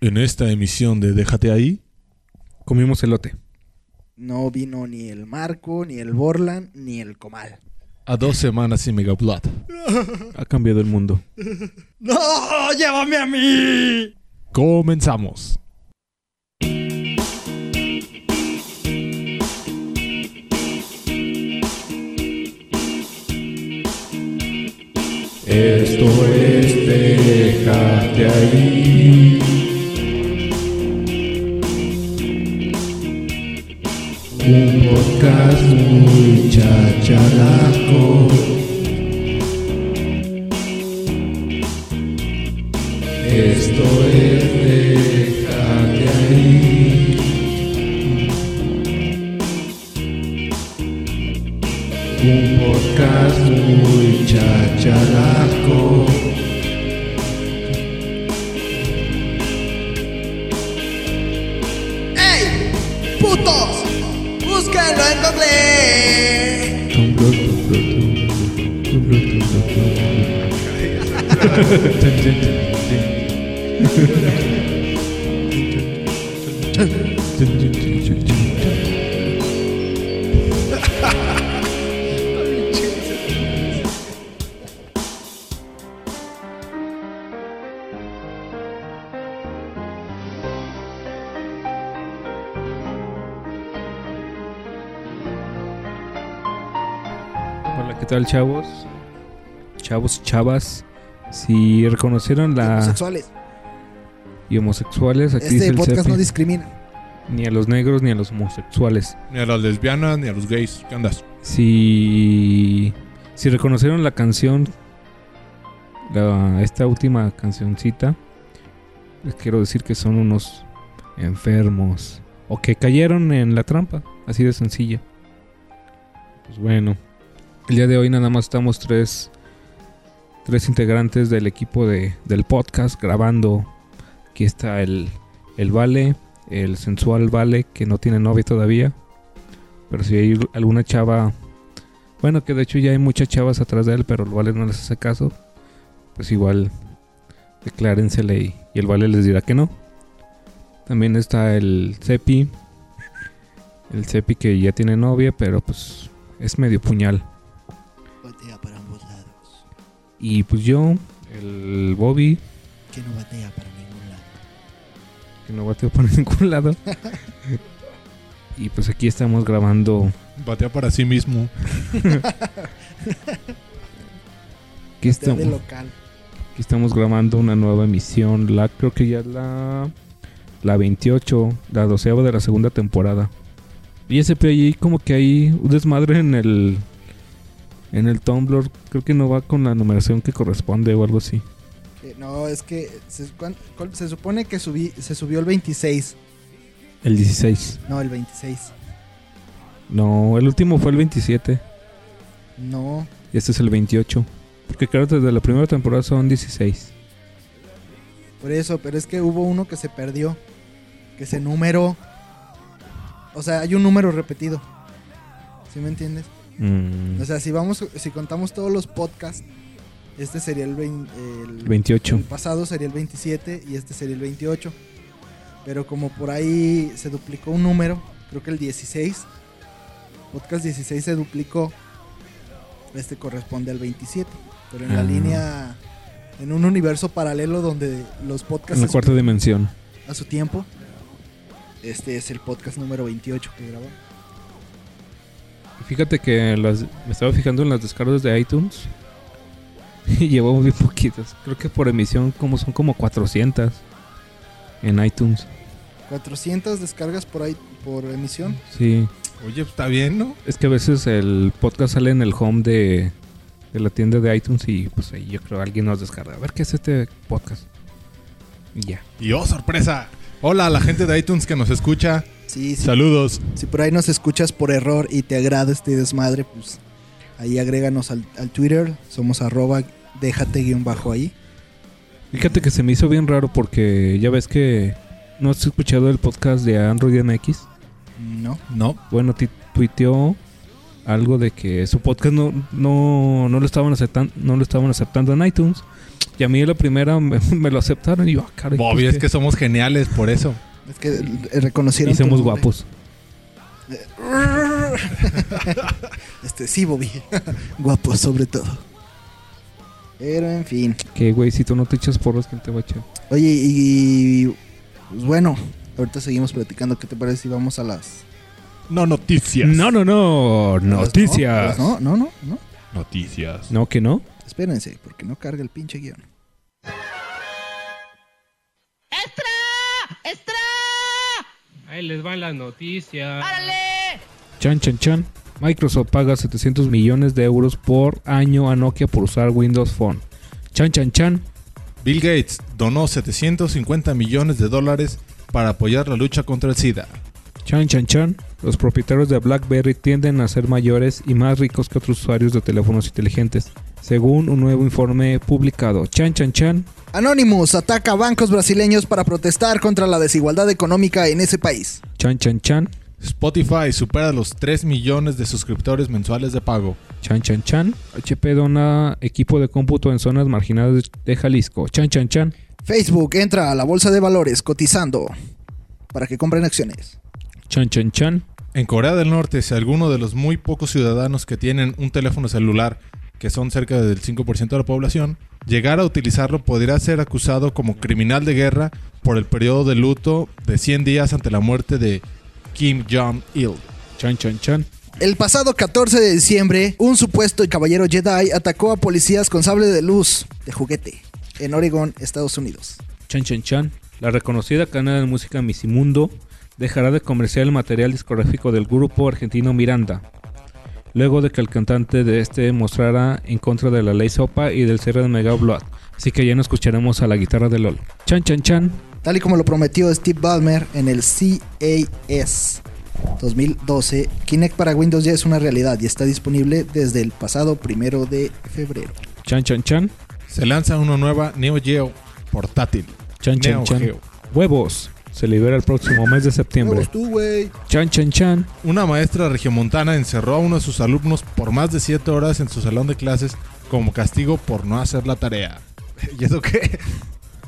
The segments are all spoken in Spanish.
En esta emisión de Déjate ahí, Comimos elote. No vino ni el Marco, ni el Borland, ni el Comal. a dos semanas sin Mega Blood. Ha cambiado el mundo. ¡No! ¡Llévame a mí! Comenzamos. Esto es Déjate ahí. Un podcast muy chachalaco. Esto es Déjate ahí. Un podcast muy chachalaco. Hola, ¿qué tal, chavos? Chavos y chavas. Si reconocieron la. Homosexuales. Y homosexuales, aquí dice Este el podcast Cepi, no discrimina. Ni a los negros ni a los homosexuales. Ni a las lesbianas ni a los gays. ¿Qué andas? Si. Si reconocieron la canción. la- esta última cancioncita. Les quiero decir que son unos enfermos. O que cayeron en la trampa. Así de sencilla. Pues bueno. El día de hoy nada más estamos tres. Tres integrantes del equipo de, del podcast grabando. Aquí está el, el Vale. El sensual Vale que no tiene novia todavía. Pero si hay alguna chava bueno, que de hecho ya hay muchas chavas atrás de él, pero el Vale no les hace caso. Pues igual, declárensele y, y el Vale les dirá que no. También está el Cepi. El Cepi que ya tiene novia, pero pues es medio puñal. Y pues yo, el Bobby, Que no batea para ningún lado. que no bateo por ningún lado. y pues aquí estamos grabando. Batea para sí mismo. Aquí Batea de estamos, local. aquí estamos grabando una nueva emisión. La creo que ya es la. La 28, la doceava de la segunda temporada. Y ese ahí como que hay un desmadre en el. En el Tumblr. Creo que no va con la numeración que corresponde o algo así. Eh, no, es que se, supone que subí, se subió el 26. El 16. No, el 26. No, el último fue el 27. No. Y este es el 28. Porque que desde la primera temporada son 16. Por eso, pero es que hubo uno que se perdió. Que se número. O sea, hay un número repetido. ¿Sí me entiendes? Mm, O sea, si vamos, si contamos todos los podcasts, este sería el, vein- el 28. El pasado sería el 27 y este sería el 28. Pero como por ahí se duplicó un número, creo que el 16. Podcast 16 se duplicó. Este corresponde al 27. Pero en la Ah. línea, en un universo paralelo donde los podcasts en la cuarta dimensión. a su tiempo. Este es el podcast número 28 que grabó. Fíjate que las, me estaba fijando en las descargas de iTunes. Y llevamos bien poquitas. Creo que por emisión como son como 400 en iTunes. 400 descargas por ahí por emisión. Sí. Oye, pues, está bien, ¿no? Es que a veces el podcast sale en el home de, de la tienda de iTunes y pues ahí yo creo alguien nos descarga. A ver qué es este podcast. Y ya. Y oh, sorpresa. Hola a la gente de iTunes que nos escucha. Sí, sí. Saludos. Si por ahí nos escuchas por error y te agrada este desmadre, pues ahí agréganos al, al Twitter. Somos arroba déjate guion bajo ahí. Fíjate que se me hizo bien raro porque ya ves que no has escuchado el podcast de Android MX. No. No. Bueno, tuiteó algo de que su podcast no, no, no lo estaban aceptando, no lo estaban aceptando en iTunes Y a mí la primera me, me lo aceptaron y yo, ah, caray. Bobby, pues es que somos geniales por eso. Es que eh, reconocieron. Y somos guapos. este, sí, Bobby. Guapo, sobre todo. Pero en fin. Que, güey, si tú no te echas porros, ¿quién te va a echar? Oye, y. Pues bueno, ahorita seguimos platicando. ¿Qué te parece si vamos a las. No noticias. No, no, no. Noticias. No, no, no, no. Noticias. No, que no. Espérense, porque no carga el pinche guion. Ahí les van las noticias. Chan, chan, chan. Microsoft paga 700 millones de euros por año a Nokia por usar Windows Phone. Chan, chan, chan. Bill Gates donó 750 millones de dólares para apoyar la lucha contra el SIDA. Chan, chan, chan. Los propietarios de BlackBerry tienden a ser mayores y más ricos que otros usuarios de teléfonos inteligentes, según un nuevo informe publicado. Chan, chan, chan. Anonymous ataca a bancos brasileños para protestar contra la desigualdad económica en ese país. Chan, chan, chan. Spotify supera los 3 millones de suscriptores mensuales de pago. Chan, chan, chan. HP dona equipo de cómputo en zonas marginadas de Jalisco. Chan, chan, chan. Facebook entra a la bolsa de valores cotizando para que compren acciones. Chan, chan, chan. En Corea del Norte, si alguno de los muy pocos ciudadanos que tienen un teléfono celular, que son cerca del 5% de la población, llegara a utilizarlo podría ser acusado como criminal de guerra por el periodo de luto de 100 días ante la muerte de Kim Jong-il. Chan, chan, chan. El pasado 14 de diciembre, un supuesto caballero Jedi atacó a policías con sable de luz de juguete en Oregon, Estados Unidos. Chan Chan Chan, la reconocida cadena de música Misimundo, dejará de comerciar el material discográfico del grupo argentino Miranda, luego de que el cantante de este mostrara en contra de la ley SOPA y del cierre de Mega Blood. Así que ya no escucharemos a la guitarra de LOL. Chan Chan Chan, Tal y como lo prometió Steve Ballmer en el CAS 2012, Kinect para Windows ya es una realidad y está disponible desde el pasado primero de febrero. Chan Chan Chan, Se lanza una nueva Neo Geo portátil. Chan Chan Neo Chan. Geo. Huevos, se libera el próximo mes de septiembre. Tú, güey. Chan Chan Chan, Una maestra regiomontana encerró a uno de sus alumnos por más de 7 horas en su salón de clases como castigo por no hacer la tarea. ¿Y eso qué?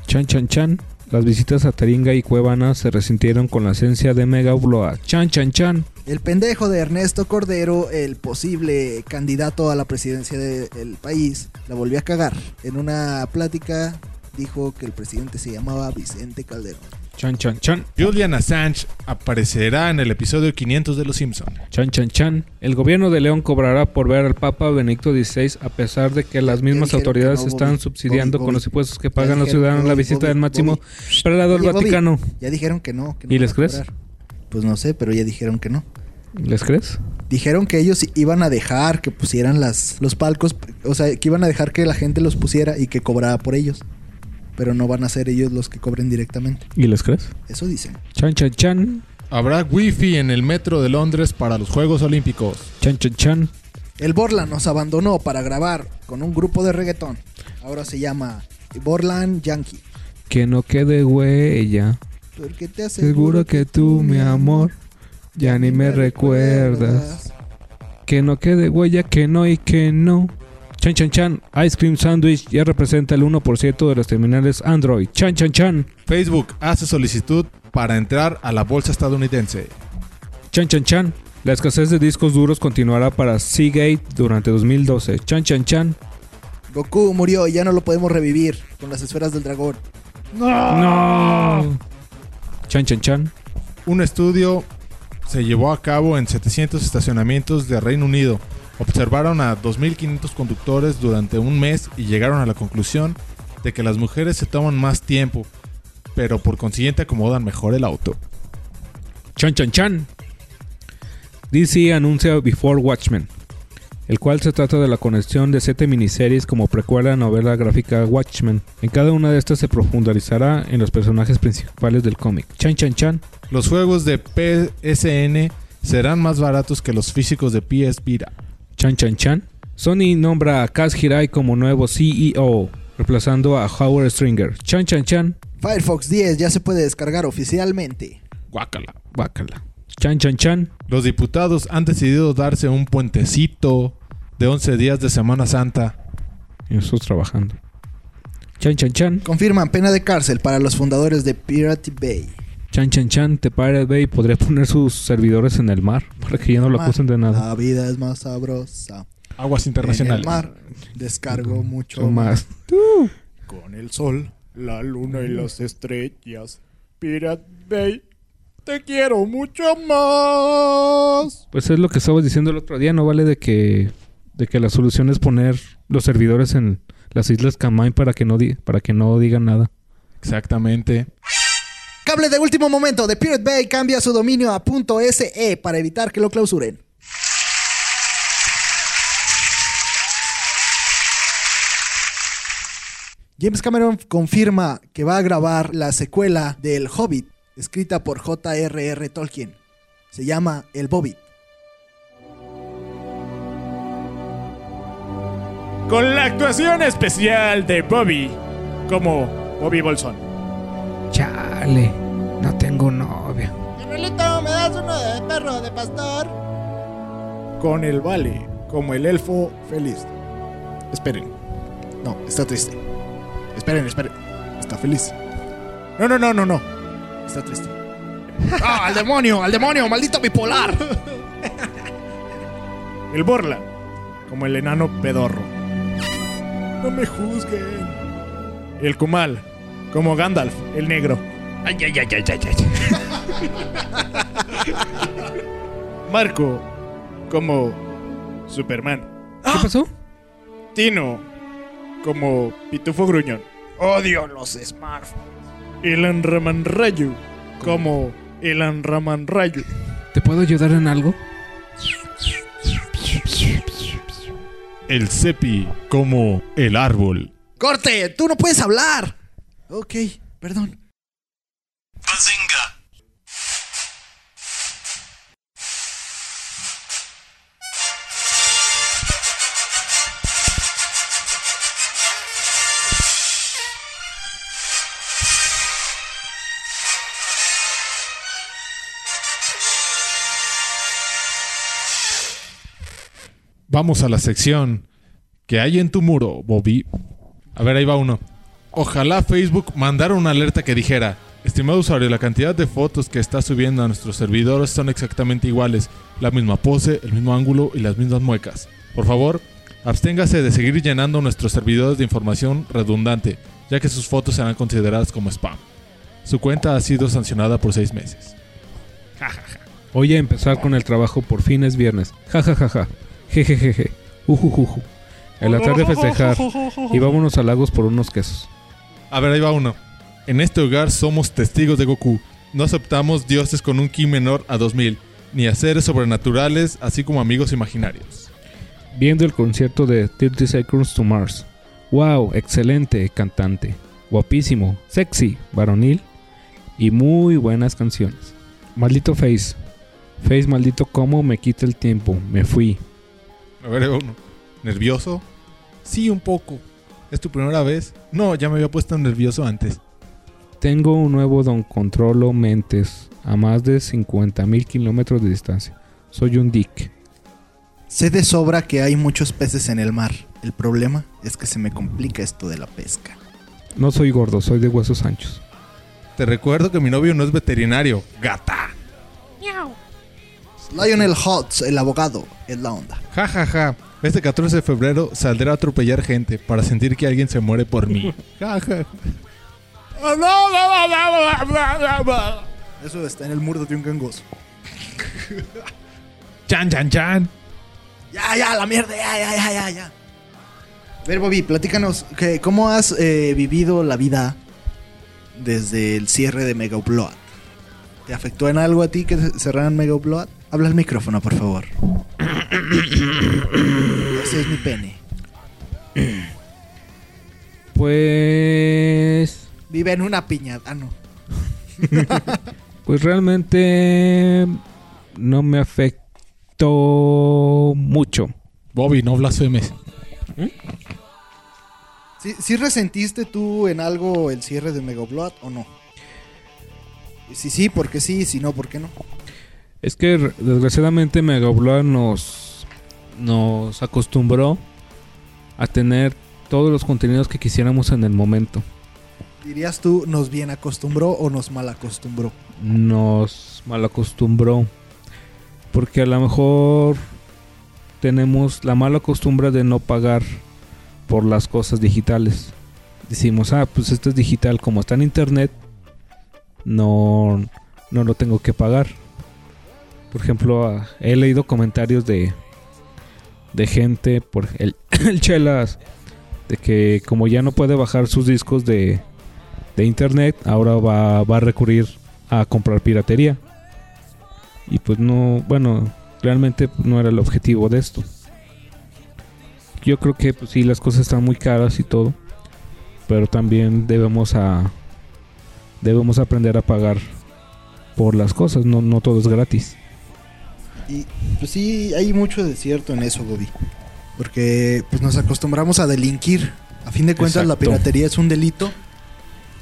Chan Chan Chan. Las visitas a Taringa y Cuevana se resintieron con la esencia de Mega Blood. Chan Chan Chan. El pendejo de Ernesto Cordero, el posible candidato a la presidencia del país, la volvió a cagar. En una plática dijo que el presidente se llamaba Vicente Calderón. Chan Chan Chan. Julian Assange aparecerá en el episodio 500 de Los Simpson. Chan Chan Chan. El gobierno de León cobrará por ver al Papa Benedicto XVI a pesar de que las mismas autoridades no, están Bobby. subsidiando Bobby, con los impuestos que pagan los ciudadanos la visita Bobby, del máximo prelado del Vaticano. Ya dijeron que no. que no ¿Y les crees? cobrar. Pues no sé, pero ya dijeron que no. ¿Les crees? Dijeron que ellos iban a dejar que pusieran las, los palcos, o sea, que iban a dejar que la gente los pusiera y que cobrara por ellos. Pero no van a ser ellos los que cobren directamente. ¿Y les crees? Eso dicen. Chan Chan Chan. Habrá wifi en el metro de Londres para los Juegos Olímpicos. Chan Chan Chan. El Borland nos abandonó para grabar con un grupo de reggaetón. Ahora se llama Borland Yankee. Que no quede huella. Porque te Seguro que tú, mi amor, ya ni me recuerdas. Que no quede huella, que no y que no. Chan Chan Chan. Ice Cream Sandwich ya representa el 1% de los terminales Android. Chan Chan Chan. Facebook hace solicitud para entrar a la bolsa estadounidense. Chan Chan Chan. La escasez de discos duros continuará para Seagate durante 2012. Chan Chan Chan. Goku murió y ya no lo podemos revivir con las esferas del dragón. No. Chan Chan Chan. Un estudio se llevó a cabo en 700 estacionamientos de Reino Unido. Observaron a 2.500 conductores durante un mes y llegaron a la conclusión de que las mujeres se toman más tiempo, pero por consiguiente acomodan mejor el auto. Chan Chan Chan. DC anuncia Before Watchmen, el cual se trata de la conexión de siete miniseries como precuela a la novela gráfica Watchmen. En cada una de estas se profundizará en los personajes principales del cómic. Chan Chan Chan. Los juegos de PSN serán más baratos que los físicos de PS Vita. Chan Chan Chan. Sony nombra a Kaz Hirai como nuevo CEO, reemplazando a Howard Stringer. Chan Chan Chan. Firefox 10 ya se puede descargar oficialmente. Guácala. Bácala. Chan Chan Chan. Los diputados han decidido darse un puentecito de 11 días de Semana Santa. Y nosotros trabajando. Chan, chan, chan. Confirman pena de cárcel para los fundadores de Pirate Bay. Chan, chan, chan. Te Pirate Bay podría poner sus servidores en el mar para que ya no lo acusen de nada. La vida es más sabrosa. Aguas En internacionales. el mar descargo mucho más. Con el sol, la luna y las estrellas. Pirate Bay, te quiero mucho más. Pues es lo que estabas diciendo el otro día, no vale de que de que la solución es poner los servidores en las islas Kamai para que no di- para que no digan nada. Exactamente. Cable de último momento de Pirate Bay cambia su dominio a .se para evitar que lo clausuren. James Cameron confirma que va a grabar la secuela del Hobbit, escrita por J.R.R. Tolkien. Se llama El Bobbit. Con la actuación especial de Bobby, como Bobby Bolson. Chale, no tengo novia. Carnalito, ¿me das uno de perro de pastor? Con el Vale, como el elfo feliz. Esperen. No, está triste. Esperen, esperen. Está feliz. No, no, no, no, no. Está triste. ¡Ah, al demonio, al demonio, maldito bipolar! El Borla, como el enano pedorro. No me juzguen. El Kumal, como Gandalf, el negro. Ay, ay, ay, ay, ay, ay. Marco, como Superman. ¿Qué pasó? Tino, como Pitufo Gruñón. Odio los smartphones. Elan Raman Rayu, como Elan Raman Rayu. ¿Te puedo ayudar en algo? El Cepi como el árbol. ¡Corte! ¡Tú no puedes hablar! Ok, perdón. Vamos a la sección que hay en tu muro, Bobby. A ver, ahí va uno. Ojalá Facebook mandara una alerta que dijera, estimado usuario, la cantidad de fotos que está subiendo a nuestros servidores son exactamente iguales, la misma pose, el mismo ángulo y las mismas muecas. Por favor, absténgase de seguir llenando nuestros servidores de información redundante, ya que sus fotos serán consideradas como spam. Su cuenta ha sido sancionada por seis meses. Voy a empezar con el trabajo por fin es viernes. Ja ja ja ja. Jejejeje. Ujujuju. En la tarde festejar. Y vámonos a Lagos por unos quesos. A ver, ahí va uno. En este hogar somos testigos de Goku. No aceptamos dioses con un ki menor a 2000, ni a seres sobrenaturales, así como amigos imaginarios. Viendo el concierto de 30 Seconds to Mars. Wow, excelente cantante. Guapísimo, sexy, varonil y muy buenas canciones. Maldito Face. Face maldito cómo me quita el tiempo. Me fui. A ver, ahí va uno. ¿Nervioso? Sí, un poco. ¿Es tu primera vez? No, ya me había puesto nervioso antes. Tengo un nuevo Don Controlo Mentes a más de 50.000 kilómetros de distancia. Soy un dick. Sé de sobra que hay muchos peces en el mar. El problema es que se me complica esto de la pesca. No soy gordo, soy de huesos anchos. Te recuerdo que mi novio no es veterinario. ¡Gata! Lionel Hutz, el abogado, es la onda. Ja, ja, ja. Este 14 de febrero saldré a atropellar gente para sentir que alguien se muere por mí. Eso está en el muro de un gangoso. Chan, chan, chan. Ya, ya, la mierda, ya, ya, ya, ya, ya. A ver, Bobby, platícanos, que, ¿cómo has eh, vivido la vida desde el cierre de Mega Upload? ¿Te afectó en algo a ti que cerraran Mega Upload? Habla al micrófono, por favor. Ese es mi pene. Pues... Vive en una piñata. Ah, no. Pues realmente no me afectó mucho. Bobby, no blasfemes. ¿Sí, sí resentiste tú en algo el cierre de Mega Upload o no? Sí, ¿por qué sí? Si no, ¿por qué no? Es que desgraciadamente Mega Upload nos, nos acostumbró a tener todos los contenidos que quisiéramos en el momento. ¿Dirías tú nos bien acostumbró o nos mal acostumbró? Nos malacostumbró. Porque a lo mejor tenemos la mala costumbre de no pagar por las cosas digitales. Decimos, ah, pues esto es digital, como está en internet, no, no lo tengo que pagar. Por ejemplo, ah, he leído comentarios de, de gente, por el, el Chelas, de que como ya no puede bajar sus discos de, de internet, ahora va, va a recurrir a comprar piratería. Y pues no, bueno, realmente no era el objetivo de esto. Yo creo que pues sí, las cosas están muy caras y todo, pero también debemos a debemos aprender a pagar por las cosas, no, no todo es gratis. Y pues sí, hay mucho de cierto en eso, Bobby. Porque pues nos acostumbramos a delinquir. A fin de cuentas, la piratería es un delito.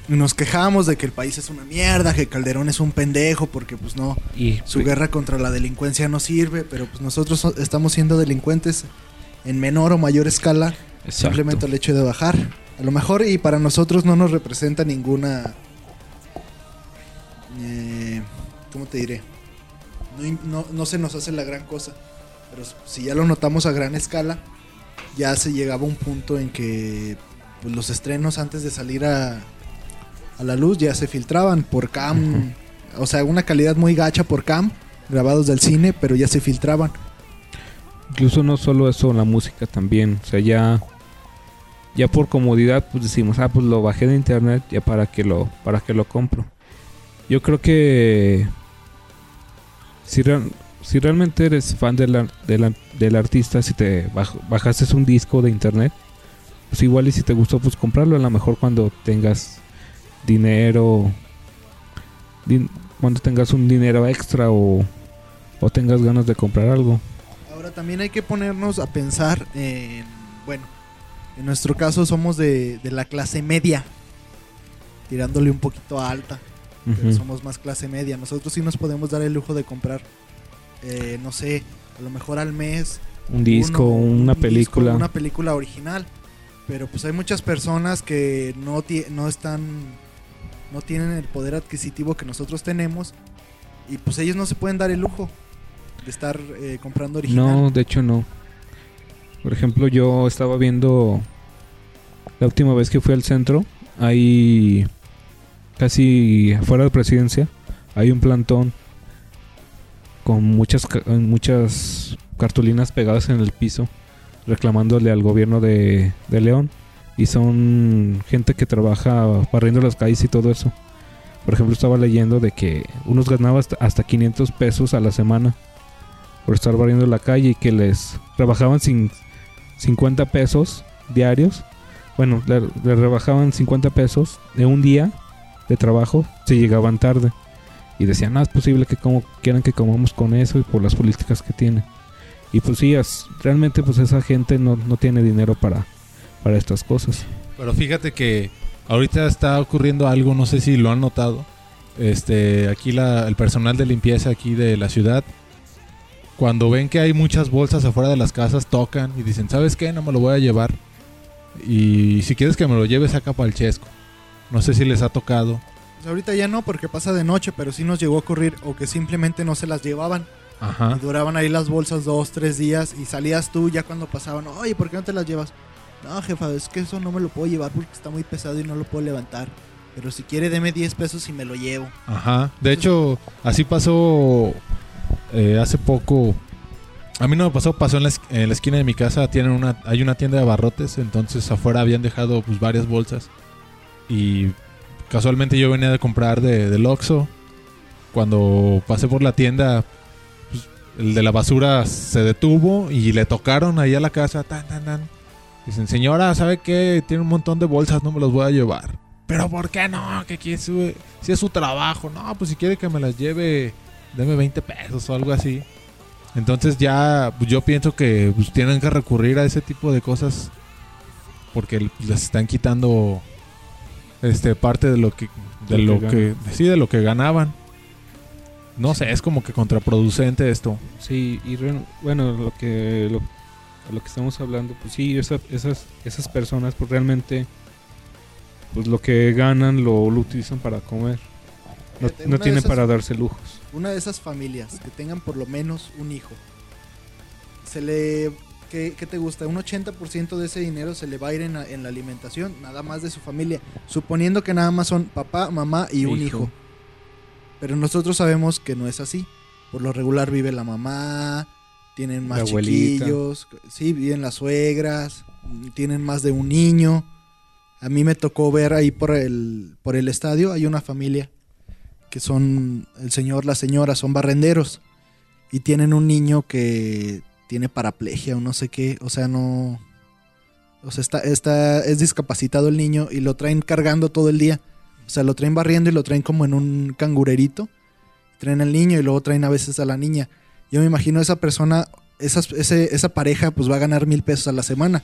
Y nos quejamos de que el país es una mierda, que Calderón es un pendejo, porque pues no, Y su guerra contra la delincuencia no sirve, pero pues nosotros so- estamos siendo delincuentes en menor o mayor escala, Exacto. simplemente el hecho de bajar. A lo mejor y para nosotros no nos representa ninguna... eh, ¿Cómo te diré? No, no- no se nos hace la gran cosa, pero si ya lo notamos a gran escala, ya se llegaba un punto en que pues, los estrenos antes de salir a, a la luz ya se filtraban por cam, o sea, una calidad muy gacha por cam, grabados del cine, pero ya se filtraban. Incluso no solo eso, la música también. O sea, ya, ya por comodidad, pues decimos, ah, pues lo bajé de internet, ya para que lo, para que lo compro. Yo creo que si, real- si realmente eres fan de la- de la- del artista, si te baj- bajaste un disco de internet, pues igual y si te gustó, pues comprarlo. A lo mejor cuando tengas dinero, din- cuando tengas un dinero extra o, o tengas ganas de comprar algo. Ahora también hay que ponernos a pensar en, bueno, en nuestro caso somos de, de la clase media, tirándole un poquito a alta, pero somos más clase media. Nosotros sí nos podemos dar el lujo de comprar, eh, no sé, a lo mejor al mes un disco, uno- un una disco, película. una película original. Pero pues hay muchas personas que no, no están, no tienen el poder adquisitivo que nosotros tenemos y pues ellos no se pueden dar el lujo de estar eh, comprando original. No, de hecho no. Por ejemplo, yo estaba viendo la última vez que fui al centro, ahí casi afuera de presidencia, hay un plantón con muchas muchas cartulinas pegadas en el piso reclamándole al gobierno de, de León y son gente que trabaja barriendo las calles y todo eso. Por ejemplo, estaba leyendo de que unos ganaban hasta, hasta 500 pesos a la semana por estar barriendo la calle y que les rebajaban sin 50 pesos diarios. Bueno, le, le rebajaban 50 pesos de un día de trabajo si llegaban tarde. Y decían, no es posible que como quieran que comamos con eso y por las políticas que tiene. Y pues sí, es- realmente pues esa gente no, no tiene dinero para, para estas cosas. Pero fíjate que ahorita está ocurriendo algo, no sé si lo han notado. Este, aquí la- el personal de limpieza aquí de la ciudad, cuando ven que hay muchas bolsas afuera de las casas, tocan y dicen, ¿sabes qué? No me lo voy a llevar. Y si quieres que me lo lleves acá para el chesco. No sé si les ha tocado. Pues ahorita ya no porque pasa de noche, pero sí nos llegó a ocurrir o que simplemente no se las llevaban Ajá. y duraban ahí las bolsas dos, tres días y salías tú ya cuando pasaban, oye, ¿por qué no te las llevas? No, jefa, es que eso no me lo puedo llevar porque está muy pesado y no lo puedo levantar. Pero si quiere, deme 10 pesos y me lo llevo. Ajá. De hecho, así pasó eh, hace poco. A mí no me pasó, pasó en la, en la esquina de mi casa. Tienen una, hay una tienda de abarrotes, entonces afuera habían dejado pues, varias bolsas. Y casualmente yo venía de comprar de, del Oxxo. Cuando pasé por la tienda, pues, el de la basura se detuvo y le tocaron ahí a la casa. Tan, tan, tan. Dicen, señora, ¿sabe qué? Tiene un montón de bolsas, no me los voy a llevar. Pero ¿por qué no? Que aquí es su- si es su trabajo. No, pues si quiere que me las lleve, deme 20 pesos o algo así. Entonces ya pues, yo pienso que pues, tienen que recurrir a ese tipo de cosas porque les están quitando este parte de lo que de De lo lo que que sí de lo que ganaban. No sé, es como que contraproducente esto. Sí, y re- bueno, lo que lo, lo que estamos hablando, pues sí, esa- esas, esas personas pues realmente pues lo que ganan lo, lo utilizan para comer. No, no tienen esas- para darse lujos. Una de esas familias que tengan por lo menos un hijo, se le... ¿Qué, qué te gusta? Un 80% de ese dinero se le va a ir en la, en la alimentación, nada más de su familia, suponiendo que nada más son papá, mamá y un Hijo. hijo. Pero nosotros sabemos que no es así. Por lo regular vive la mamá, tienen más chiquillos, sí, viven las suegras, tienen más de un niño. A mí me tocó ver ahí por el, por el estadio, hay una familia que son el señor, la señora, son barrenderos y tienen un niño que tiene paraplegia o no sé qué, o sea, no... O sea, está, está, es discapacitado el niño y lo traen cargando todo el día. O sea, lo traen barriendo y lo traen como en un cangurerito. Traen al niño y luego traen a veces a la niña. Yo me imagino esa persona, esas, ese- esa pareja, pues va a ganar mil pesos a la semana.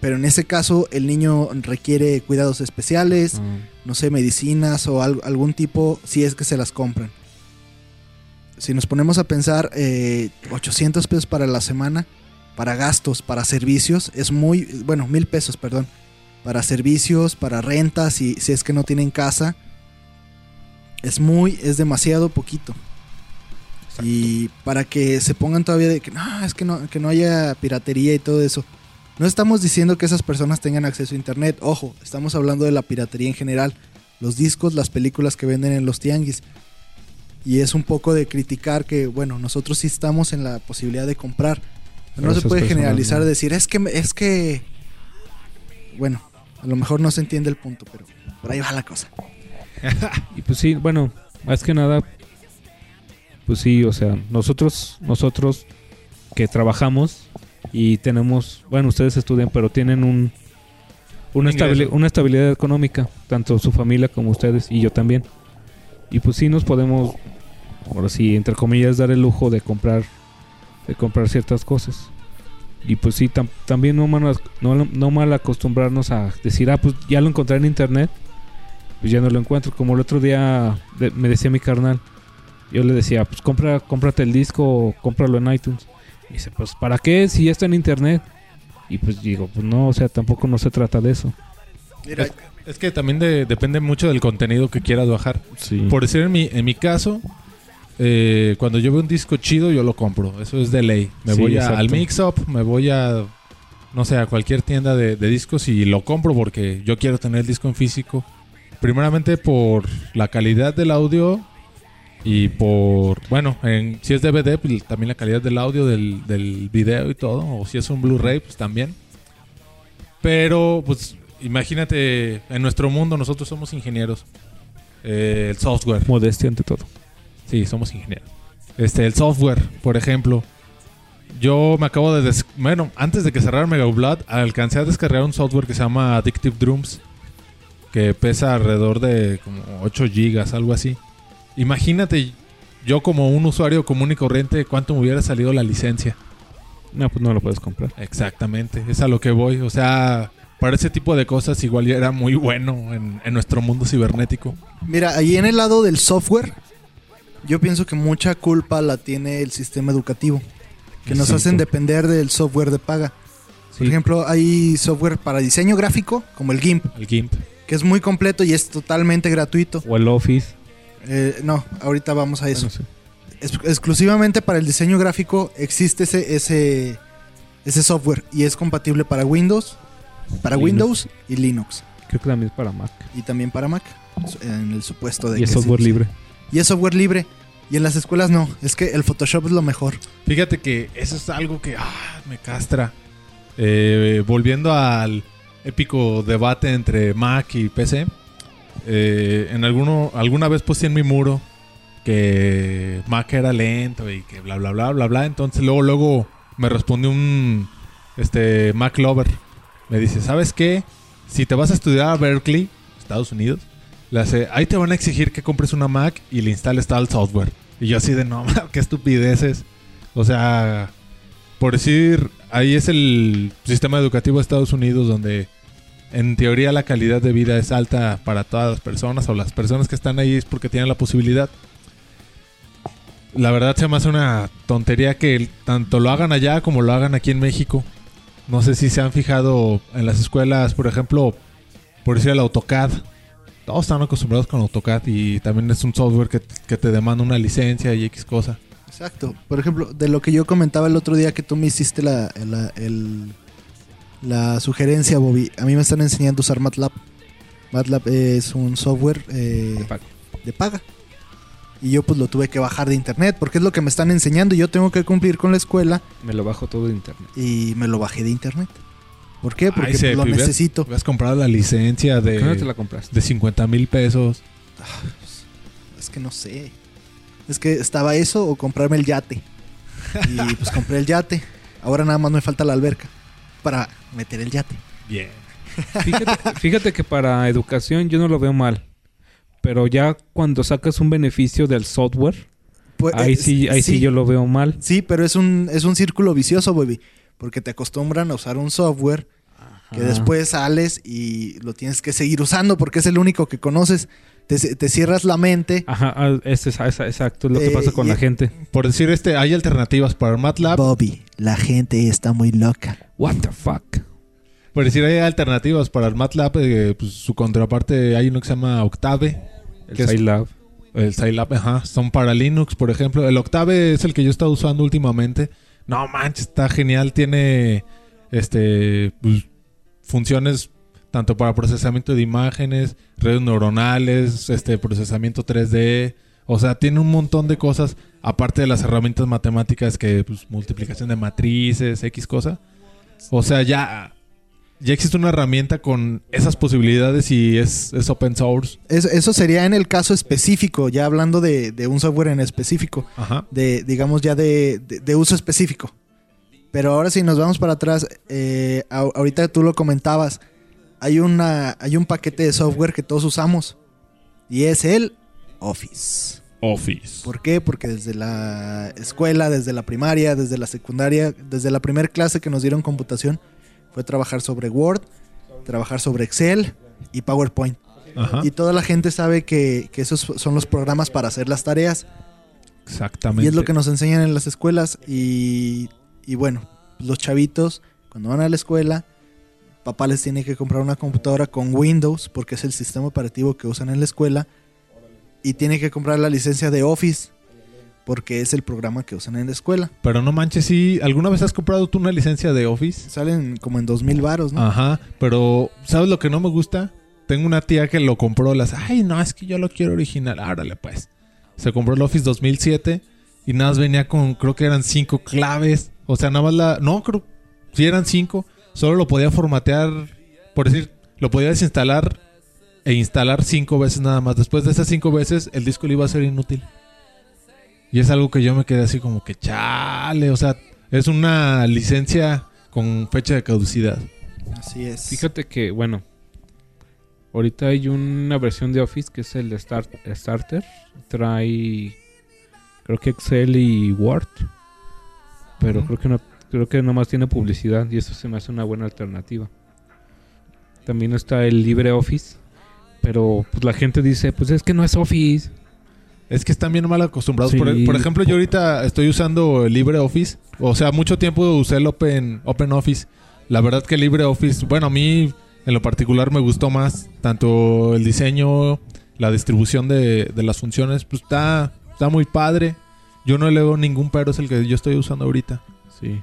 Pero en ese caso, el niño requiere cuidados especiales, Ah, no sé, medicinas o al- algún tipo, si es que se las compran. Si nos ponemos a pensar, eh, 800 pesos para la semana, para gastos, para servicios, es muy, bueno, mil pesos, perdón, para servicios, para rentas, si, si es que no tienen casa, es muy, es demasiado poquito. Y para que se pongan todavía de que no, es que no, que no haya piratería y todo eso. No estamos diciendo que esas personas tengan acceso a internet. Ojo, estamos hablando de la piratería en general. Los discos, las películas que venden en los tianguis. Y es un poco de criticar que, bueno, nosotros sí estamos en la posibilidad de comprar. Pero no se puede generalizar, no. decir, es que, es que... Bueno, a lo mejor no se entiende el punto, pero por ahí va la cosa. Y pues sí, bueno, más que nada, pues sí, o sea, nosotros, nosotros que trabajamos y tenemos, bueno, ustedes estudian, pero tienen un, una, estabili- una estabilidad económica, tanto su familia como ustedes y yo también. Y pues sí nos podemos, ahora sí, entre comillas, dar el lujo de comprar, de comprar ciertas cosas. Y pues sí, tam- también no mal, no, no mal acostumbrarnos a decir, ah, pues ya lo encontré en internet, pues ya no lo encuentro. Como el otro día de- me decía mi carnal, yo le decía, pues compra, cómprate el disco o cómpralo en iTunes. Y dice, pues ¿para qué si ya está en internet? Y pues digo, pues no, o sea, tampoco no se trata de eso. Mira, Es que también de- depende mucho del contenido que quieras bajar. Sí. Por decir, en mi, en mi caso, eh, cuando yo veo un disco chido, yo lo compro. Eso es de ley. Me Sí, voy a- al Mix Up, me voy a, no sé, a cualquier tienda de, de discos y lo compro porque yo quiero tener el disco en físico. Primeramente por la calidad del audio y por, bueno, en, si es DVD, pues, también la calidad del audio, del, del video y todo. O si es un Blu-ray, pues también. Pero, pues, imagínate, en nuestro mundo nosotros somos ingenieros. Eh, el software. Modestia ante todo. Sí, somos ingenieros. Este, el software, por ejemplo. Yo me acabo de... des- Bueno, antes de que cerrara Mega Blood, alcancé a descargar un software que se llama Addictive Drums. Que pesa alrededor de como 8 gigas, algo así. Imagínate, yo como un usuario común y corriente, cuánto me hubiera salido la licencia. No, pues no lo puedes comprar. Exactamente, es a lo que voy. O sea, para ese tipo de cosas igual ya era muy bueno en, en nuestro mundo cibernético. Mira, ahí en el lado del software, yo pienso que mucha culpa la tiene el sistema educativo, que nos hacen depender del software de paga. Por ejemplo, hay software para diseño gráfico, como el GIMP, El GIMP. que es muy completo y es totalmente gratuito. O el Office. Eh, no, ahorita vamos a eso. Bueno, sí. Es- exclusivamente para el diseño gráfico existe ese, ese, ese software y es compatible para Windows, para Linux. Windows y Linux. Creo que también es para Mac. Y también para Mac, en el supuesto de Y es que sí. software libre. Y es software libre. Y en las escuelas no, es que el Photoshop es lo mejor. Fíjate que eso es algo que ah, me castra. Eh, volviendo al épico debate entre Mac y PC. eh, en alguno, alguna vez puse en mi muro que Mac era lento y que bla bla bla bla bla. Entonces luego luego me respondió un este Mac lover. Me dice, ¿sabes qué? Si te vas a estudiar a Berkeley, Estados Unidos, le ahí te van a exigir que compres una Mac y le instales tal software. Y yo así de no, qué estupideces. O sea, por decir, ahí es el sistema educativo de Estados Unidos donde en teoría la calidad de vida es alta para todas las personas o las personas que están ahí es porque tienen la posibilidad. la verdad se me hace una tontería que tanto lo hagan allá como lo hagan aquí en México. No sé si se han fijado en las escuelas, por ejemplo, por decir el AutoCAD. Todos están acostumbrados con AutoCAD y también es un software que, que te demanda una licencia y X cosa. Exacto. Por ejemplo, de lo que yo comentaba el otro día que tú me hiciste la, la, el- la sugerencia, Bobby. A mí me están enseñando a usar MATLAB. MATLAB es un software eh, De pago. de paga. Y yo pues lo tuve que bajar de internet porque es lo que me están enseñando y yo tengo que cumplir con la escuela Me lo bajo todo de internet. y me lo bajé de internet. ¿Por qué? Porque Ay, pues, lo necesito. Hubieras comprado la licencia ¿Por qué no te de, la compraste? de 50 mil pesos. Es que no sé. Es que estaba eso o comprarme el yate. Y pues compré el yate. Ahora nada más me falta la alberca para meter el yate. Bien. Fíjate, fíjate que para educación yo no lo veo mal. Pero ya cuando sacas un beneficio del software, Pues, ahí eh, sí, ahí sí yo lo veo mal. Sí, pero es un, es un círculo vicioso, baby. Porque te acostumbran a usar un software que Ajá. después sales y lo tienes que seguir usando porque es el único que conoces. Te, te cierras la mente. Ajá, ah, es, es- es- exacto, es lo que Eh, pasa con y- la gente. Por decir este, hay alternativas para MATLAB. Bobby, la gente está muy loca. What the fuck. Por decir, hay alternativas para el MATLAB. eh, pues, su contraparte hay uno que se llama Octave. El. Scilab. El Scilab, ajá. Son para Linux, por ejemplo. El Octave es el que yo he estado usando últimamente. No manches, está genial. Tiene este pues, funciones tanto para procesamiento de imágenes, redes neuronales, este procesamiento 3D. O sea, tiene un montón de cosas, aparte de las herramientas matemáticas que, pues, multiplicación de matrices, X cosa. O sea, ya, ya existe una herramienta con esas posibilidades y es, es open source. Es- eso sería en el caso específico, ya hablando de, de un software en específico. Ajá. de, digamos, ya de, de- de uso específico. Pero ahora si nos vamos para atrás, eh, ahorita tú lo comentabas, hay, una, hay un paquete de software que todos usamos y es el Office. Office. ¿Por qué? Porque desde la escuela, desde la primaria, desde la secundaria, desde la primera clase que nos dieron computación, fue trabajar sobre Word, trabajar sobre Excel y PowerPoint. Ajá. Y toda la gente sabe que, que esos son los programas para hacer las tareas. Exactamente. Y es lo que nos enseñan en las escuelas. Y, y bueno, los chavitos, cuando van a la escuela, papá les tiene que comprar una computadora con Windows, porque es el sistema operativo que usan en la escuela. Y tiene que comprar la licencia de Office, porque es el programa que usan en la escuela. Pero no manches, sí. ¿Alguna vez has comprado tú una licencia de Office? Salen como en 2000 varos, ¿no? Ajá. Pero, ¿sabes lo que no me gusta? Tengo una tía que lo compró. Las, ay, no, es que yo lo quiero original. Árale, pues. Se compró el Office 2007 y nada más venía con, creo que eran cinco claves. O sea, nada más la. No, creo. Si eran cinco, solo lo podía formatear. Por decir, lo podía desinstalar e instalar cinco veces nada más. Después de esas cinco veces, el disco le iba a ser inútil. Y es algo que yo me quedé así como que chale. O sea, es una licencia con fecha de caducidad. Así es. Fíjate que, bueno, ahorita hay una versión de Office que es el Start, Starter. Trae, creo que Excel y Word. Pero creo que no, creo que nomás tiene publicidad y eso se me hace una buena alternativa. También está el LibreOffice. Pero pues, la gente dice, pues es que no es Office. Es que están bien mal acostumbrados. Sí. Por, por ejemplo, yo ahorita estoy usando el LibreOffice. O sea, mucho tiempo usé el Open, Open Office. La verdad que el LibreOffice, bueno, a mí en lo particular me gustó más. Tanto el diseño, la distribución de, de las funciones, pues está, está muy padre. Yo no le veo ningún pero, es el que yo estoy usando ahorita. Sí.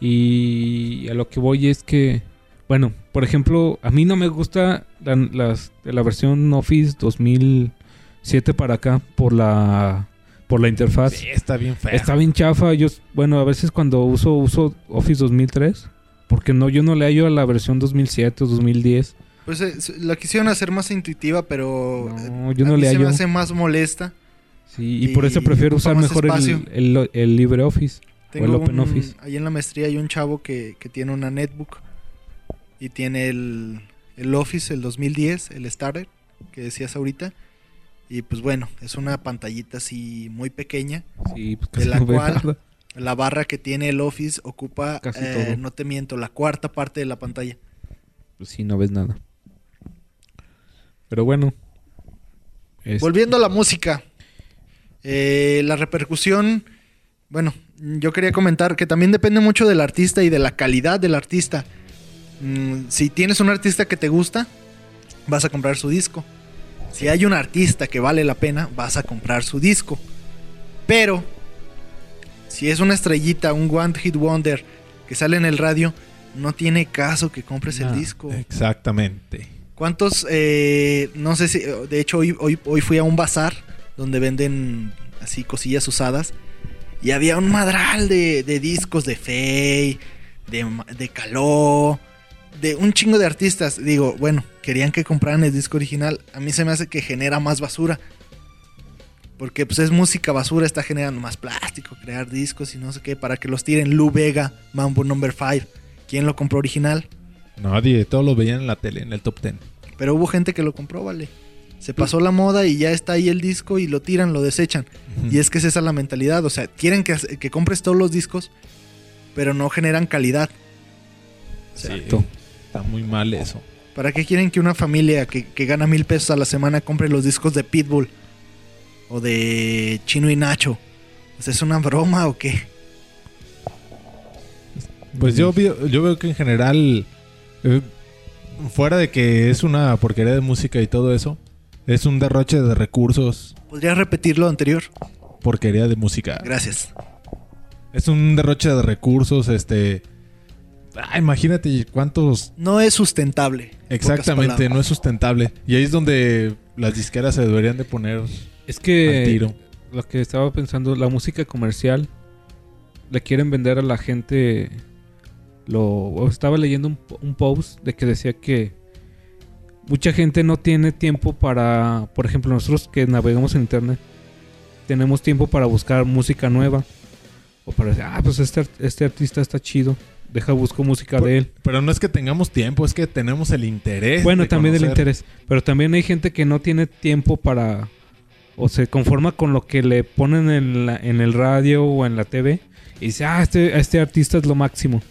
Y a lo que voy es que, bueno, por ejemplo, a mí no me gusta la, las- la versión Office 2007 para acá por la por la interfaz. Sí, está bien feo. Está bien chafa. Yo, bueno, a veces cuando uso uso Office 2003, porque no yo no le hallo a la versión 2007 o 2010. Pues eh, la quisieron hacer más intuitiva, pero No, eh, yo a no mí le se me hallo. hace más molesta. Sí, y, por eso prefiero usar mejor el, el, el LibreOffice. Tengo el Open un- Office. Ahí en la maestría hay un chavo que, que tiene una netbook y tiene el, el Office, el 2010, el Starter, que decías ahorita. Y pues bueno, es una pantallita así muy pequeña. Sí, pues De casi la no veo cual- nada. La barra que tiene el Office ocupa, Casi eh, todo. no te miento, la cuarta parte de la pantalla. Pues sí, no ves nada. Pero bueno. Este, Volviendo a la música. Eh, la repercusión, bueno, yo quería comentar que también depende mucho del artista y de la calidad del artista. Mm, si tienes un artista que te gusta, vas a comprar su disco. Si hay un artista que vale la pena, vas a comprar su disco. Pero, si es una estrellita, un One Hit Wonder que sale en el radio, no tiene caso que compres el disco. Exactamente. ¿Cuántos? eh, no sé si. De hecho, hoy, hoy, hoy fui a un bazar donde venden así cosillas usadas. Y había un madral de, de discos de Faye, de, de Caló, de un chingo de artistas. Digo, bueno, querían que compraran el disco original. A mí se me hace que genera más basura. Porque pues es música basura, está generando más plástico, crear discos y no sé qué, para que los tiren Lu Vega, Mambo Number 5. ¿Quién lo compró original? Nadie, todos lo veían en la tele, en el top 10. Pero hubo gente que lo compró, vale. Se pasó la moda y ya está ahí el disco y lo tiran, lo desechan. Y es que es esa la mentalidad. O sea, quieren que, que compres todos los discos, pero no generan calidad. O sea, Exacto. Está muy mal eso. ¿Para qué quieren que una familia que, que gana mil pesos a la semana compre los discos de Pitbull? O de Chino y Nacho. ¿Es una broma o qué? Pues yo, vi- yo veo que en general, eh, fuera de que es una porquería de música y todo eso, es un derroche de recursos, ¿Podría repetir lo anterior? porquería de música. Gracias. Es un derroche de recursos, este... Ah, imagínate cuántos... No es sustentable. Exactamente, no es sustentable. Y ahí es donde las disqueras se deberían de poner Es al que tiro. lo que estaba pensando, la música comercial le quieren vender a la gente. Lo estaba leyendo un post de que decía que mucha gente no tiene tiempo para, por ejemplo, nosotros que navegamos en internet, tenemos tiempo para buscar música nueva o para decir, ah, pues este, este artista está chido, deja busco música de él. Pero no es que tengamos tiempo, es que tenemos el interés. Bueno, de también el interés. Pero también hay gente que no tiene tiempo para... O se conforma con lo que le ponen en, la- en el radio o en la TV. Y dice, ah, este, este artista es lo máximo.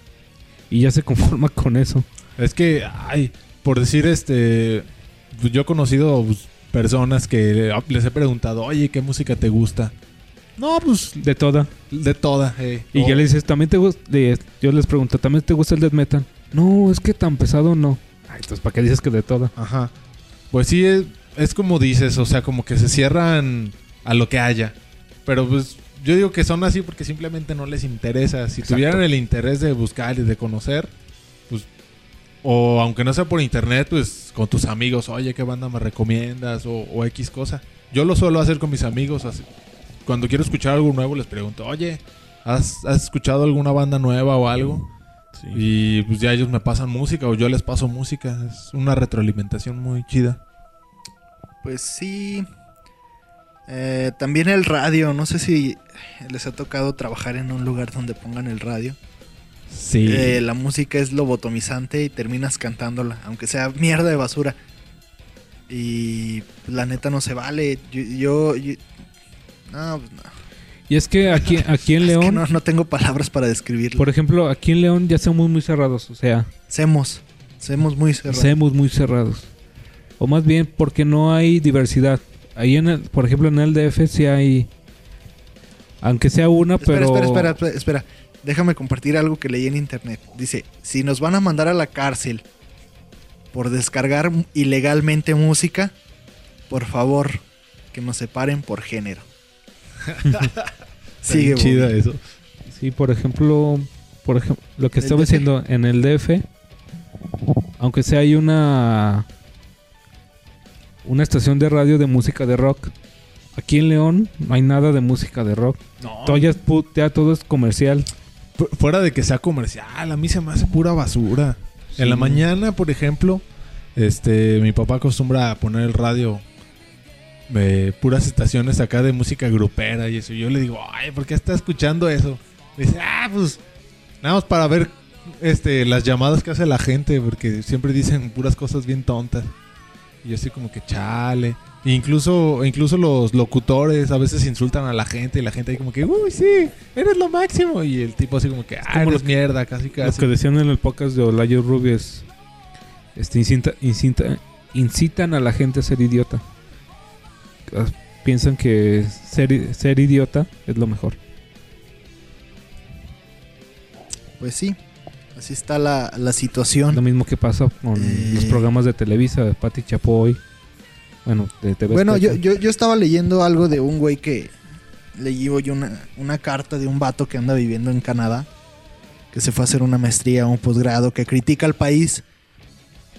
Y ya se conforma con eso. Es que, ay, por decir, este, yo he conocido pues, personas que les he preguntado, oye, ¿qué música te gusta? No, pues De toda. de toda. eh. Y ya le dices, también te gusta... Yo les pregunto, ¿también te gusta el death metal? No, es que tan pesado no. Ay, entonces, ¿para qué dices que de toda? Ajá. Pues sí, es, es como dices, o sea, como que se cierran a lo que haya. Pero pues yo digo que son así porque simplemente no les interesa. Si Exacto. tuvieran el interés de buscar y de conocer, o aunque no sea por internet, pues con tus amigos, oye, ¿qué banda me recomiendas? O, o X cosa. Yo lo suelo hacer con mis amigos. así. Cuando quiero escuchar algo nuevo, les pregunto, oye, ¿has, has escuchado alguna banda nueva o algo? Y pues ya ellos me pasan música o yo les paso música. Es una retroalimentación muy chida. Pues sí. Eh, también el radio. No sé si les ha tocado trabajar en un lugar donde pongan el radio. Sí. Eh, la música es lobotomizante y terminas cantándola, aunque sea mierda de basura. Y la neta no se vale. Yo. yo- yo- no, pues no. Y es que aquí, aquí en Es que León... no, no tengo palabras para describirlo. Por ejemplo, aquí en León ya somos muy cerrados. O sea... Semos. Semos muy cerrados. Seamos muy cerrados. O más bien porque no hay diversidad. Ahí en el, por ejemplo en el DF sí hay aunque sea una, Espera, pero espera, espera, espera, espera. Déjame compartir algo que leí en internet. Dice, si nos van a mandar a la cárcel por descargar ilegalmente música, por favor, que nos separen por género. Sigue, chida eso. sí, por ejemplo, por ejemplo, lo que ¿El estaba diciendo en el DF, aunque sea hay una una estación de radio de música de rock. Aquí en León no hay nada de música de rock. Todo ya, es pu- ya todo es comercial. Fu- Fuera de que sea comercial, a mí se me hace pura basura. En la mañana, por ejemplo, este, mi papá acostumbra a poner el radio de puras estaciones acá de música grupera y eso. Y yo le digo, ay, ¿por qué está escuchando eso? Me dice, ah, pues, nada más para ver este, las llamadas que hace la gente, porque siempre dicen puras cosas bien tontas. Y yo así como que chale. Incluso, incluso los locutores a veces insultan a la gente y la gente ahí como que, uy, sí, eres lo máximo. Y el tipo así como que, ah, como eres lo- mierda, casi Lo casi. que decían en el podcast de Olayo Rubio es este incita- incita- incitan a la gente a ser idiota. Ah, piensan que ser, ser idiota es lo mejor. Pues sí, así está la, la situación. Lo mismo que pasa con Eh. los programas de Televisa, de Pati Chapoy. Bueno, TV Bueno, yo, yo, yo estaba leyendo algo de un güey que leí hoy una, una carta de un vato que anda viviendo en Canadá, que se fue a hacer una maestría un posgrado, que critica al país.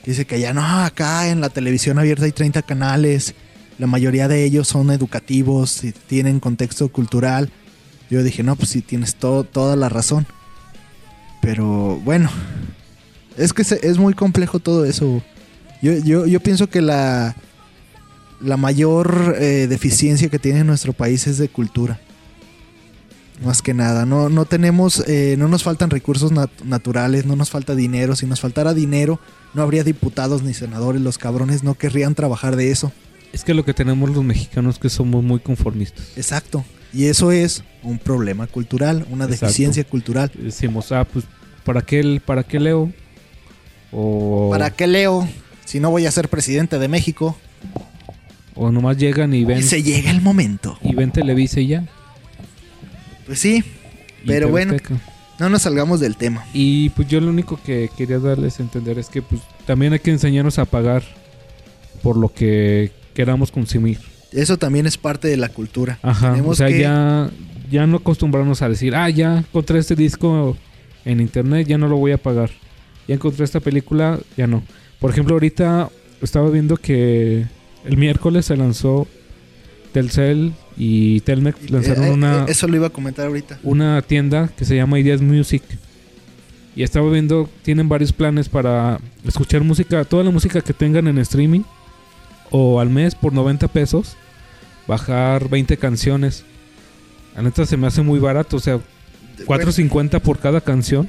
Dice que ya no, acá en la televisión abierta hay 30 canales, la mayoría de ellos son educativos, y tienen contexto cultural. Yo dije, no, pues sí, tienes to- toda la razón. Pero bueno, es que se- es muy complejo todo eso. Yo, yo, yo pienso que la, la mayor eh, deficiencia que tiene nuestro país es de cultura. Más que nada, no, no tenemos, eh, no nos faltan recursos nat- naturales, no nos falta dinero. Si nos faltara dinero, no habría diputados ni senadores. Los cabrones no querrían trabajar de eso. Es que lo que tenemos los mexicanos que somos muy conformistas. Exacto. Y eso es un problema cultural, una Exacto. deficiencia cultural. Decimos, ah, pues, ¿para qué, para qué leo? O, ¿Para qué leo si no voy a ser presidente de México? O nomás llegan y ven, Y se llega el momento. y ven Televisa y ya. Pues sí, y Pero bueno. No nos salgamos del tema. Y pues yo lo único que quería darles a entender es que pues también hay que enseñarnos a pagar por lo que queramos consumir. Eso también es parte de la cultura. Ajá. Tenemos o sea, que- ya, ya no acostumbrarnos a decir, ah, ya encontré este disco en internet, ya no lo voy a pagar. Ya encontré esta película, ya no. Por ejemplo, ahorita estaba viendo que el miércoles se lanzó Telcel y Telmex lanzaron Eh, eh, una, Eso lo iba a comentar ahorita. una tienda que se llama Ideas Music. Y estaba viendo, tienen varios planes para escuchar música, toda la música que tengan en streaming. O al mes por 90 pesos, bajar 20 canciones. La neta se me hace muy barato, o sea, 4.50 por cada canción.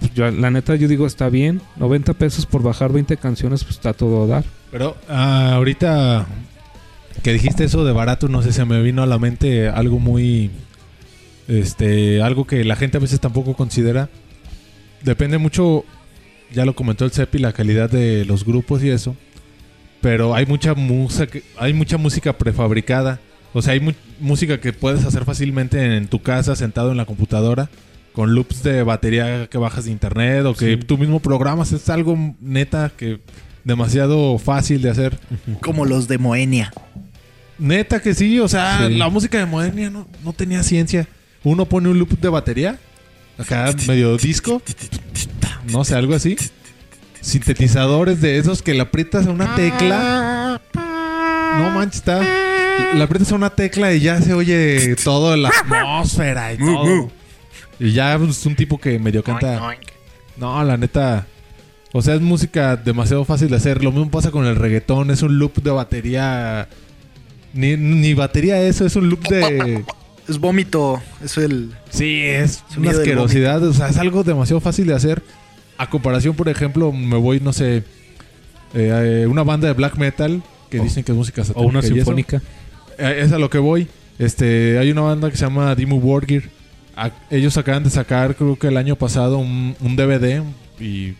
Pues yo, la neta yo digo está bien, 90 pesos por bajar 20 canciones, pues está todo a dar. Pero ah, ahorita que dijiste eso de barato, no sé, se me vino a la mente algo muy. Este, algo que la gente a veces tampoco considera. Depende mucho, ya lo comentó el Cepi, la calidad de los grupos y eso. Pero hay mucha música, hay mucha música prefabricada. O sea, hay mu- música que puedes hacer fácilmente en tu casa, sentado en la computadora, con loops de batería que bajas de internet o que Sí. tú mismo programas. Es algo neta que demasiado fácil de hacer. Como los de Moenia. Neta que sí, o sea, Sí. la música de Modernia no, no tenía ciencia. Uno pone un loop de batería, acá medio disco, no sé, algo así. Sintetizadores de esos que le aprietas a una tecla. No manches, está. Le aprietas a una tecla y ya se oye todo la atmósfera y todo. Y ya es un tipo que medio canta. No, la neta. O sea, es música demasiado fácil de hacer. Lo mismo pasa con el reggaetón. Es un loop de batería. Ni, ni batería eso, es un loop de... Es vómito. Es el. Sí, es una asquerosidad. O sea, es algo demasiado fácil de hacer. A comparación, por ejemplo, me voy, no sé... eh, a una banda de black metal que O- dicen que es música O satánica una y eso. sinfónica. Eh, Es a lo que voy. Este, hay una banda que se llama Dimmu Borgir. A- Ellos acaban de sacar, creo que el año pasado, un, un DVD y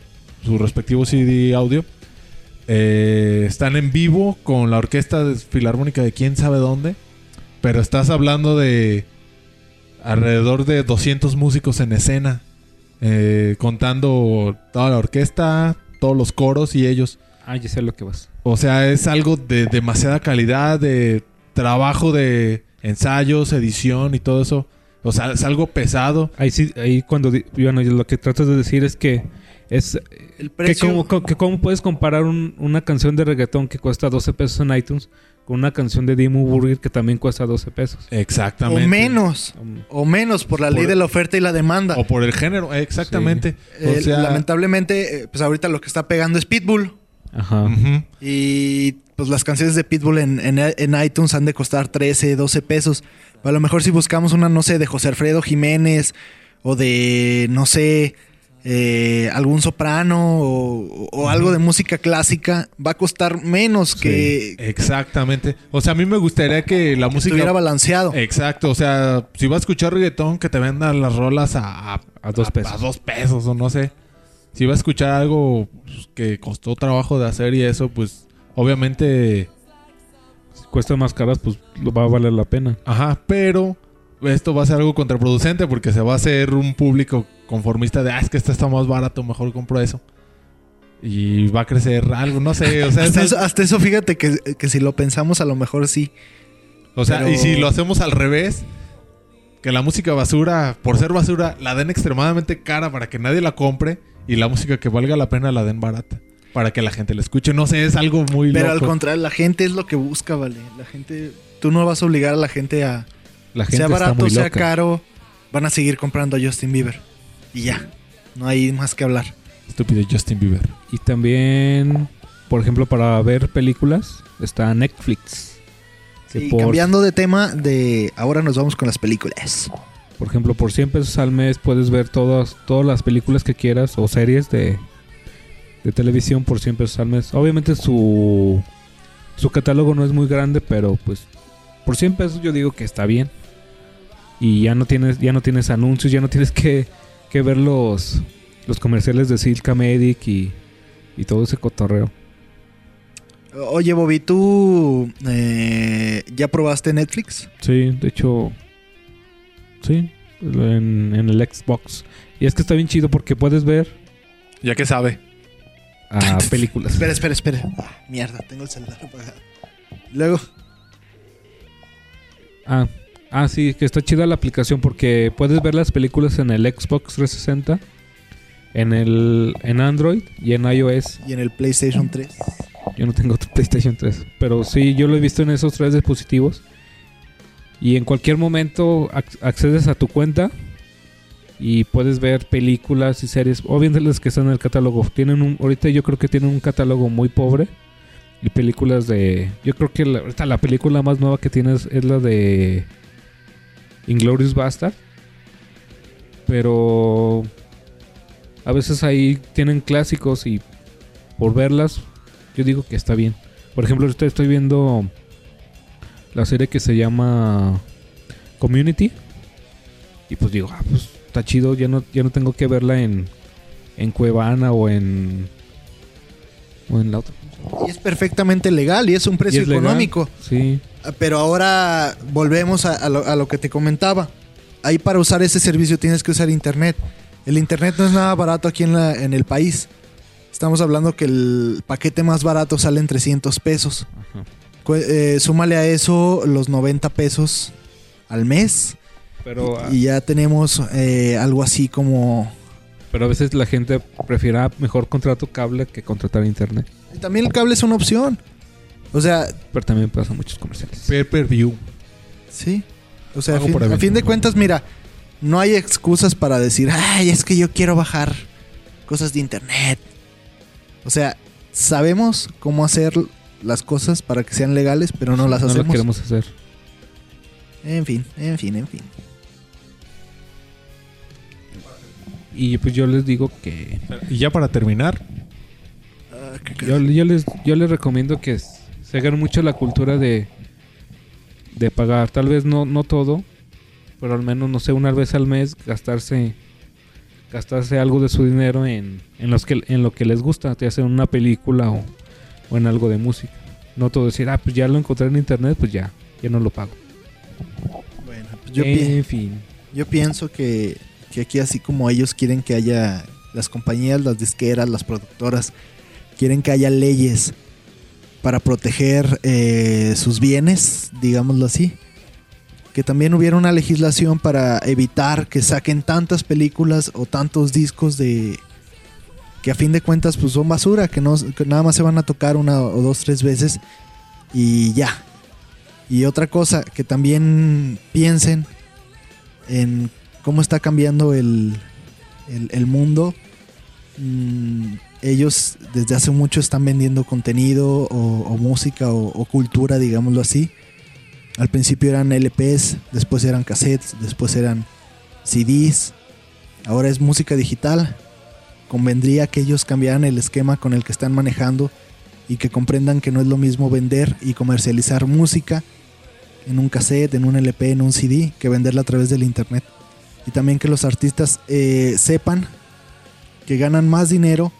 su respectivo CD audio. Eh, están en vivo con la orquesta de- filarmónica de quién sabe dónde. Pero estás hablando de alrededor de 200 músicos en escena. eh, contando toda la orquesta, todos los coros y ellos. Ah, ya sé lo que vas. O sea, es algo de demasiada calidad, de trabajo de ensayos, edición y todo eso. O sea, es algo pesado. Ahí sí, ahí cuando... Bueno, lo que trato de decir es que es... El Que precio. cómo, co- que cómo puedes comparar un- una canción de reggaetón que cuesta 12 pesos en iTunes con una canción de Dimmu Burger que también cuesta 12 pesos. Exactamente. o menos. O menos por la ley de la oferta y la demanda. O por el género, exactamente. Eh, o sea, lamentablemente, eh, pues ahorita lo que está pegando es Pitbull. Ajá. Y pues las canciones de Pitbull en, en- en iTunes han de costar 13, 12 pesos. A lo mejor si buscamos una, no sé, de José Alfredo Jiménez o de, no sé, eh, algún soprano o, o algo de música clásica, va a costar menos que, que Exactamente. O sea, a mí me gustaría que la música... estuviera balanceado. Exacto, o sea, si vas a escuchar reggaetón, que te vendan las rolas a, a, A dos pesos. A, dos pesos o no sé. Si vas a escuchar algo pues, que costó trabajo de hacer y eso, pues obviamente Si cuestan más caras, pues va a valer la pena. Ajá, pero esto va a ser algo contraproducente porque se va a hacer un público conformista de, ah, es que este está más barato, mejor compro eso. Y va a crecer algo, no sé, o sea, Hasta es- eso, hasta eso, fíjate que, que si lo pensamos, a lo mejor sí. o sea, pero- y si lo hacemos al revés, que la música basura, por ser basura, la den extremadamente cara para que nadie la compre y la música que valga la pena la den barata. Para que la gente la escuche. No sé, es algo muy Pero al contrario, la gente es lo que busca, ¿vale? La gente... Tú no vas a obligar a la gente a... La gente sea está barato, muy sea caro, van a seguir comprando a Justin Bieber. Y ya. No hay más que hablar. Estúpido Justin Bieber. Y también, por ejemplo, para ver películas, está Netflix. Que Sí, por, cambiando de tema, de ahora nos vamos con las películas. por ejemplo, por 100 pesos al mes puedes ver todas, todas las películas que quieras o series de, de televisión por 100 pesos al mes. Obviamente su, su catálogo no es muy grande, pero pues por 100 pesos yo digo que está bien. Y ya no tienes, ya no tienes anuncios, ya no tienes que, que ver los, los comerciales de Silka Medic y, y todo ese cotorreo. Oye, Bobby, ¿tú eh, ya probaste Netflix? Sí, de hecho, sí, en, en el Xbox. Y es que está bien chido porque puedes ver Ya que sabe. a películas. Espera, espera, espera. Mierda, tengo el celular apagado. Luego, Ah, ah, sí, que está chida la aplicación porque puedes ver las películas en el Xbox 360, en el en Android y en iOS. y en el PlayStation 3. Yo no tengo PlayStation 3, pero sí, yo lo he visto en esos tres dispositivos. Y en cualquier momento ac- accedes a tu cuenta y puedes ver películas y series, o bien de las que están en el catálogo. Tienen un, ahorita yo creo que tienen un catálogo muy pobre y películas de, yo creo que la, ahorita la película más nueva que tienes es la de Inglorious Bastard, pero a veces ahí tienen clásicos y por verlas yo digo que está bien. Por ejemplo, ahorita estoy viendo la serie que se llama Community. Y pues digo, ah, pues está chido, ya no, ya no tengo que verla en, en Cuevana o en. O en la otra. Y es perfectamente legal y es un precio legal. económico. Sí. Ah, Pero ahora volvemos a, a lo, a lo que te comentaba. Ahí para usar ese servicio tienes que usar internet. El internet no es nada barato aquí en, la- en el país. Estamos hablando que el paquete más barato sale en 300 pesos. Ajá. Eh, súmale a eso los 90 pesos al mes. Pero, ah, Y ya tenemos eh, algo así como... pero a veces la gente prefiere mejor contrato cable que contratar internet. También el cable es una opción. O sea, Pero también pasan muchos comerciales. Pay per view. Sí. O sea, a fin, a de cuentas, mira, no hay excusas para decir, ay, es que yo quiero bajar cosas de internet. O sea, sabemos cómo hacer las cosas para que sean legales, pero no las No lo hacemos. queremos hacer. En fin, en fin, en fin. Y pues yo les digo que Y ya para terminar, Yo, yo les, yo les recomiendo que se hagan mucho la cultura de, de pagar. Tal vez no, no todo, pero al menos, no sé, una vez al mes gastarse gastarse algo de su dinero en, en, los que, en lo que les gusta, ya sea en una película o, o en algo de música. No todo decir, ah, pues ya lo encontré en internet, pues ya, ya no lo pago. Bueno, pues yo, en fin. yo pienso que, que aquí así como ellos quieren que haya las compañías, las disqueras, las productoras, quieren que haya leyes para proteger eh, sus bienes, digámoslo así. Que también hubiera una legislación para evitar que saquen tantas películas o tantos discos de que a fin de cuentas pues son basura, que, no, que nada más se van a tocar una o dos, tres veces y ya. Y otra cosa, que también piensen en cómo está cambiando el, el, mundo. Mm, ellos desde hace mucho están vendiendo contenido o, música o, o cultura, digámoslo así. Al principio eran LPs, después eran cassettes, después eran CDs. Ahora es música digital. Convendría que ellos cambiaran el esquema con el que están manejando y que comprendan que no es lo mismo vender y comercializar música en un cassette, en un LP, en un CD, que venderla a través del internet. Y también que los artistas eh, sepan que ganan más dinero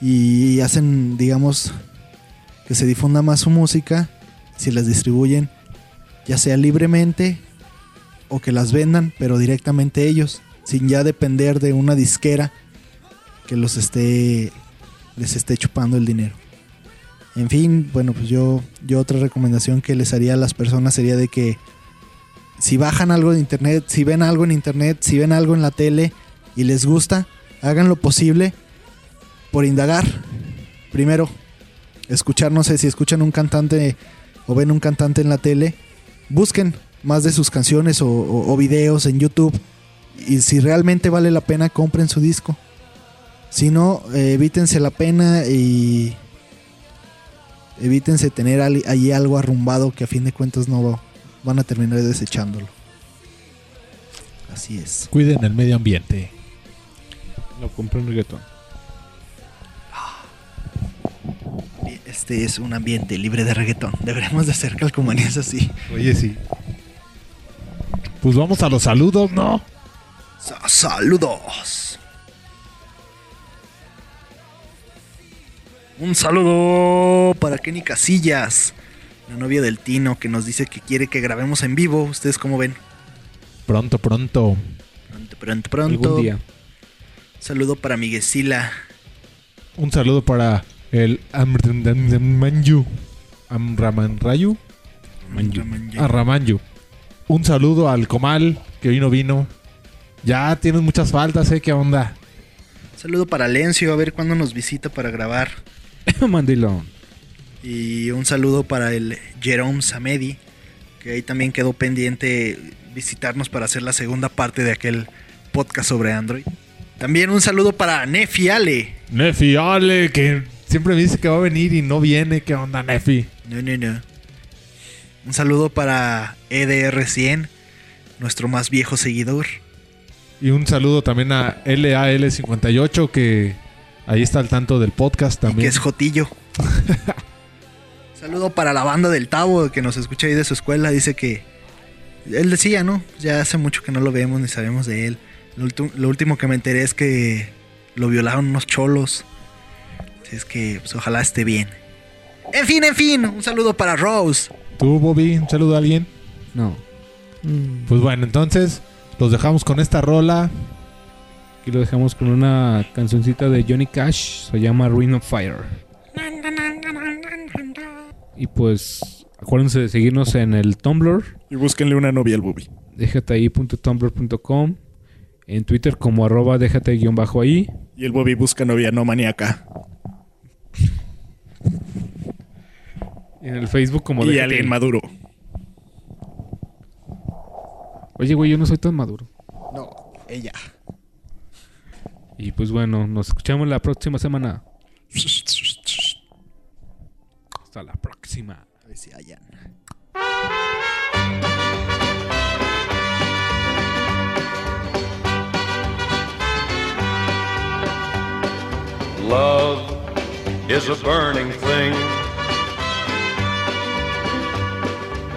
y hacen, digamos, que se difunda más su música si las distribuyen, ya sea libremente o que las vendan, pero directamente ellos, sin ya depender de una disquera que los esté les esté chupando el dinero. En fin, bueno, pues yo yo otra recomendación que les haría a las personas sería de que si bajan algo de internet, si ven algo en internet, si ven algo en la tele y les gusta, hagan lo posible por indagar. Primero, escuchar, no sé, si escuchan un cantante o ven un cantante en la tele, busquen más de sus canciones o, o- o videos en YouTube. Y si realmente vale la pena, compren su disco. Si no, eh, evítense la pena y evítense tener allí algo arrumbado que a fin de cuentas no van a terminar desechándolo. Así es. Cuiden el medio ambiente. Lo compré en reggaetón. Este es un ambiente libre de reggaetón. Deberemos de hacer calcomanías así. Oye, sí. Pues vamos a los saludos, ¿no? Sa- Saludos. Un saludo para Kenny Casillas, la novia del Tino, que nos dice que quiere que grabemos en vivo. ¿Ustedes cómo ven? Pronto, pronto. Pronto, pronto, pronto. Algún día. Saludo para Miguesila. Un saludo para el Amramanyu. Amramanrayu. Arramanyu. Un saludo al Comal, que hoy no vino. Ya tienes muchas faltas, ¿eh? ¿Qué onda? Saludo para Lencio, a ver cuándo nos visita para grabar. Mandilón. Y un saludo para el Jerome Samedi, que ahí también quedó pendiente visitarnos para hacer la segunda parte de aquel podcast sobre Android. También un saludo para Nefi Ale. Nefi, Ale, que siempre me dice que va a venir y no viene. ¿Qué onda, Nefi? No, no, no. Un saludo para E EDR100, nuestro más viejo seguidor. Y un saludo también a LAL58, que ahí está al tanto del podcast y que también. es Jotillo. Saludo para la banda del Tavo que nos escucha ahí de su escuela. Dice que él decía, ¿no? Ya hace mucho que no lo vemos ni sabemos de él. Lo, lo último que me enteré es que lo violaron unos cholos. Así es que pues, ojalá esté bien. En fin, en fin, un saludo para Rose. ¿Tú, Bobby? ¿Un saludo a alguien? No. Mm, Pues bueno, entonces los dejamos con esta rola. Aquí lo dejamos con una cancioncita de Johnny Cash. Se llama Ring of Fire. Y pues acuérdense de seguirnos en el Tumblr. Y búsquenle una novia al Bubi. Déjate ahí.tumblr.com. En Twitter como arroba déjate guion bajo ahí. Y el Bubi busca novia no maníaca. En el Facebook como Y déjate- alguien maduro. Oye, güey, yo no soy tan maduro. No, ella. Y pues bueno, nos escuchamos la próxima semana. Hasta la próxima. A ver si hayan. Love is a burning thing,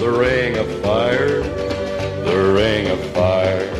The ring of fire, the ring of fire.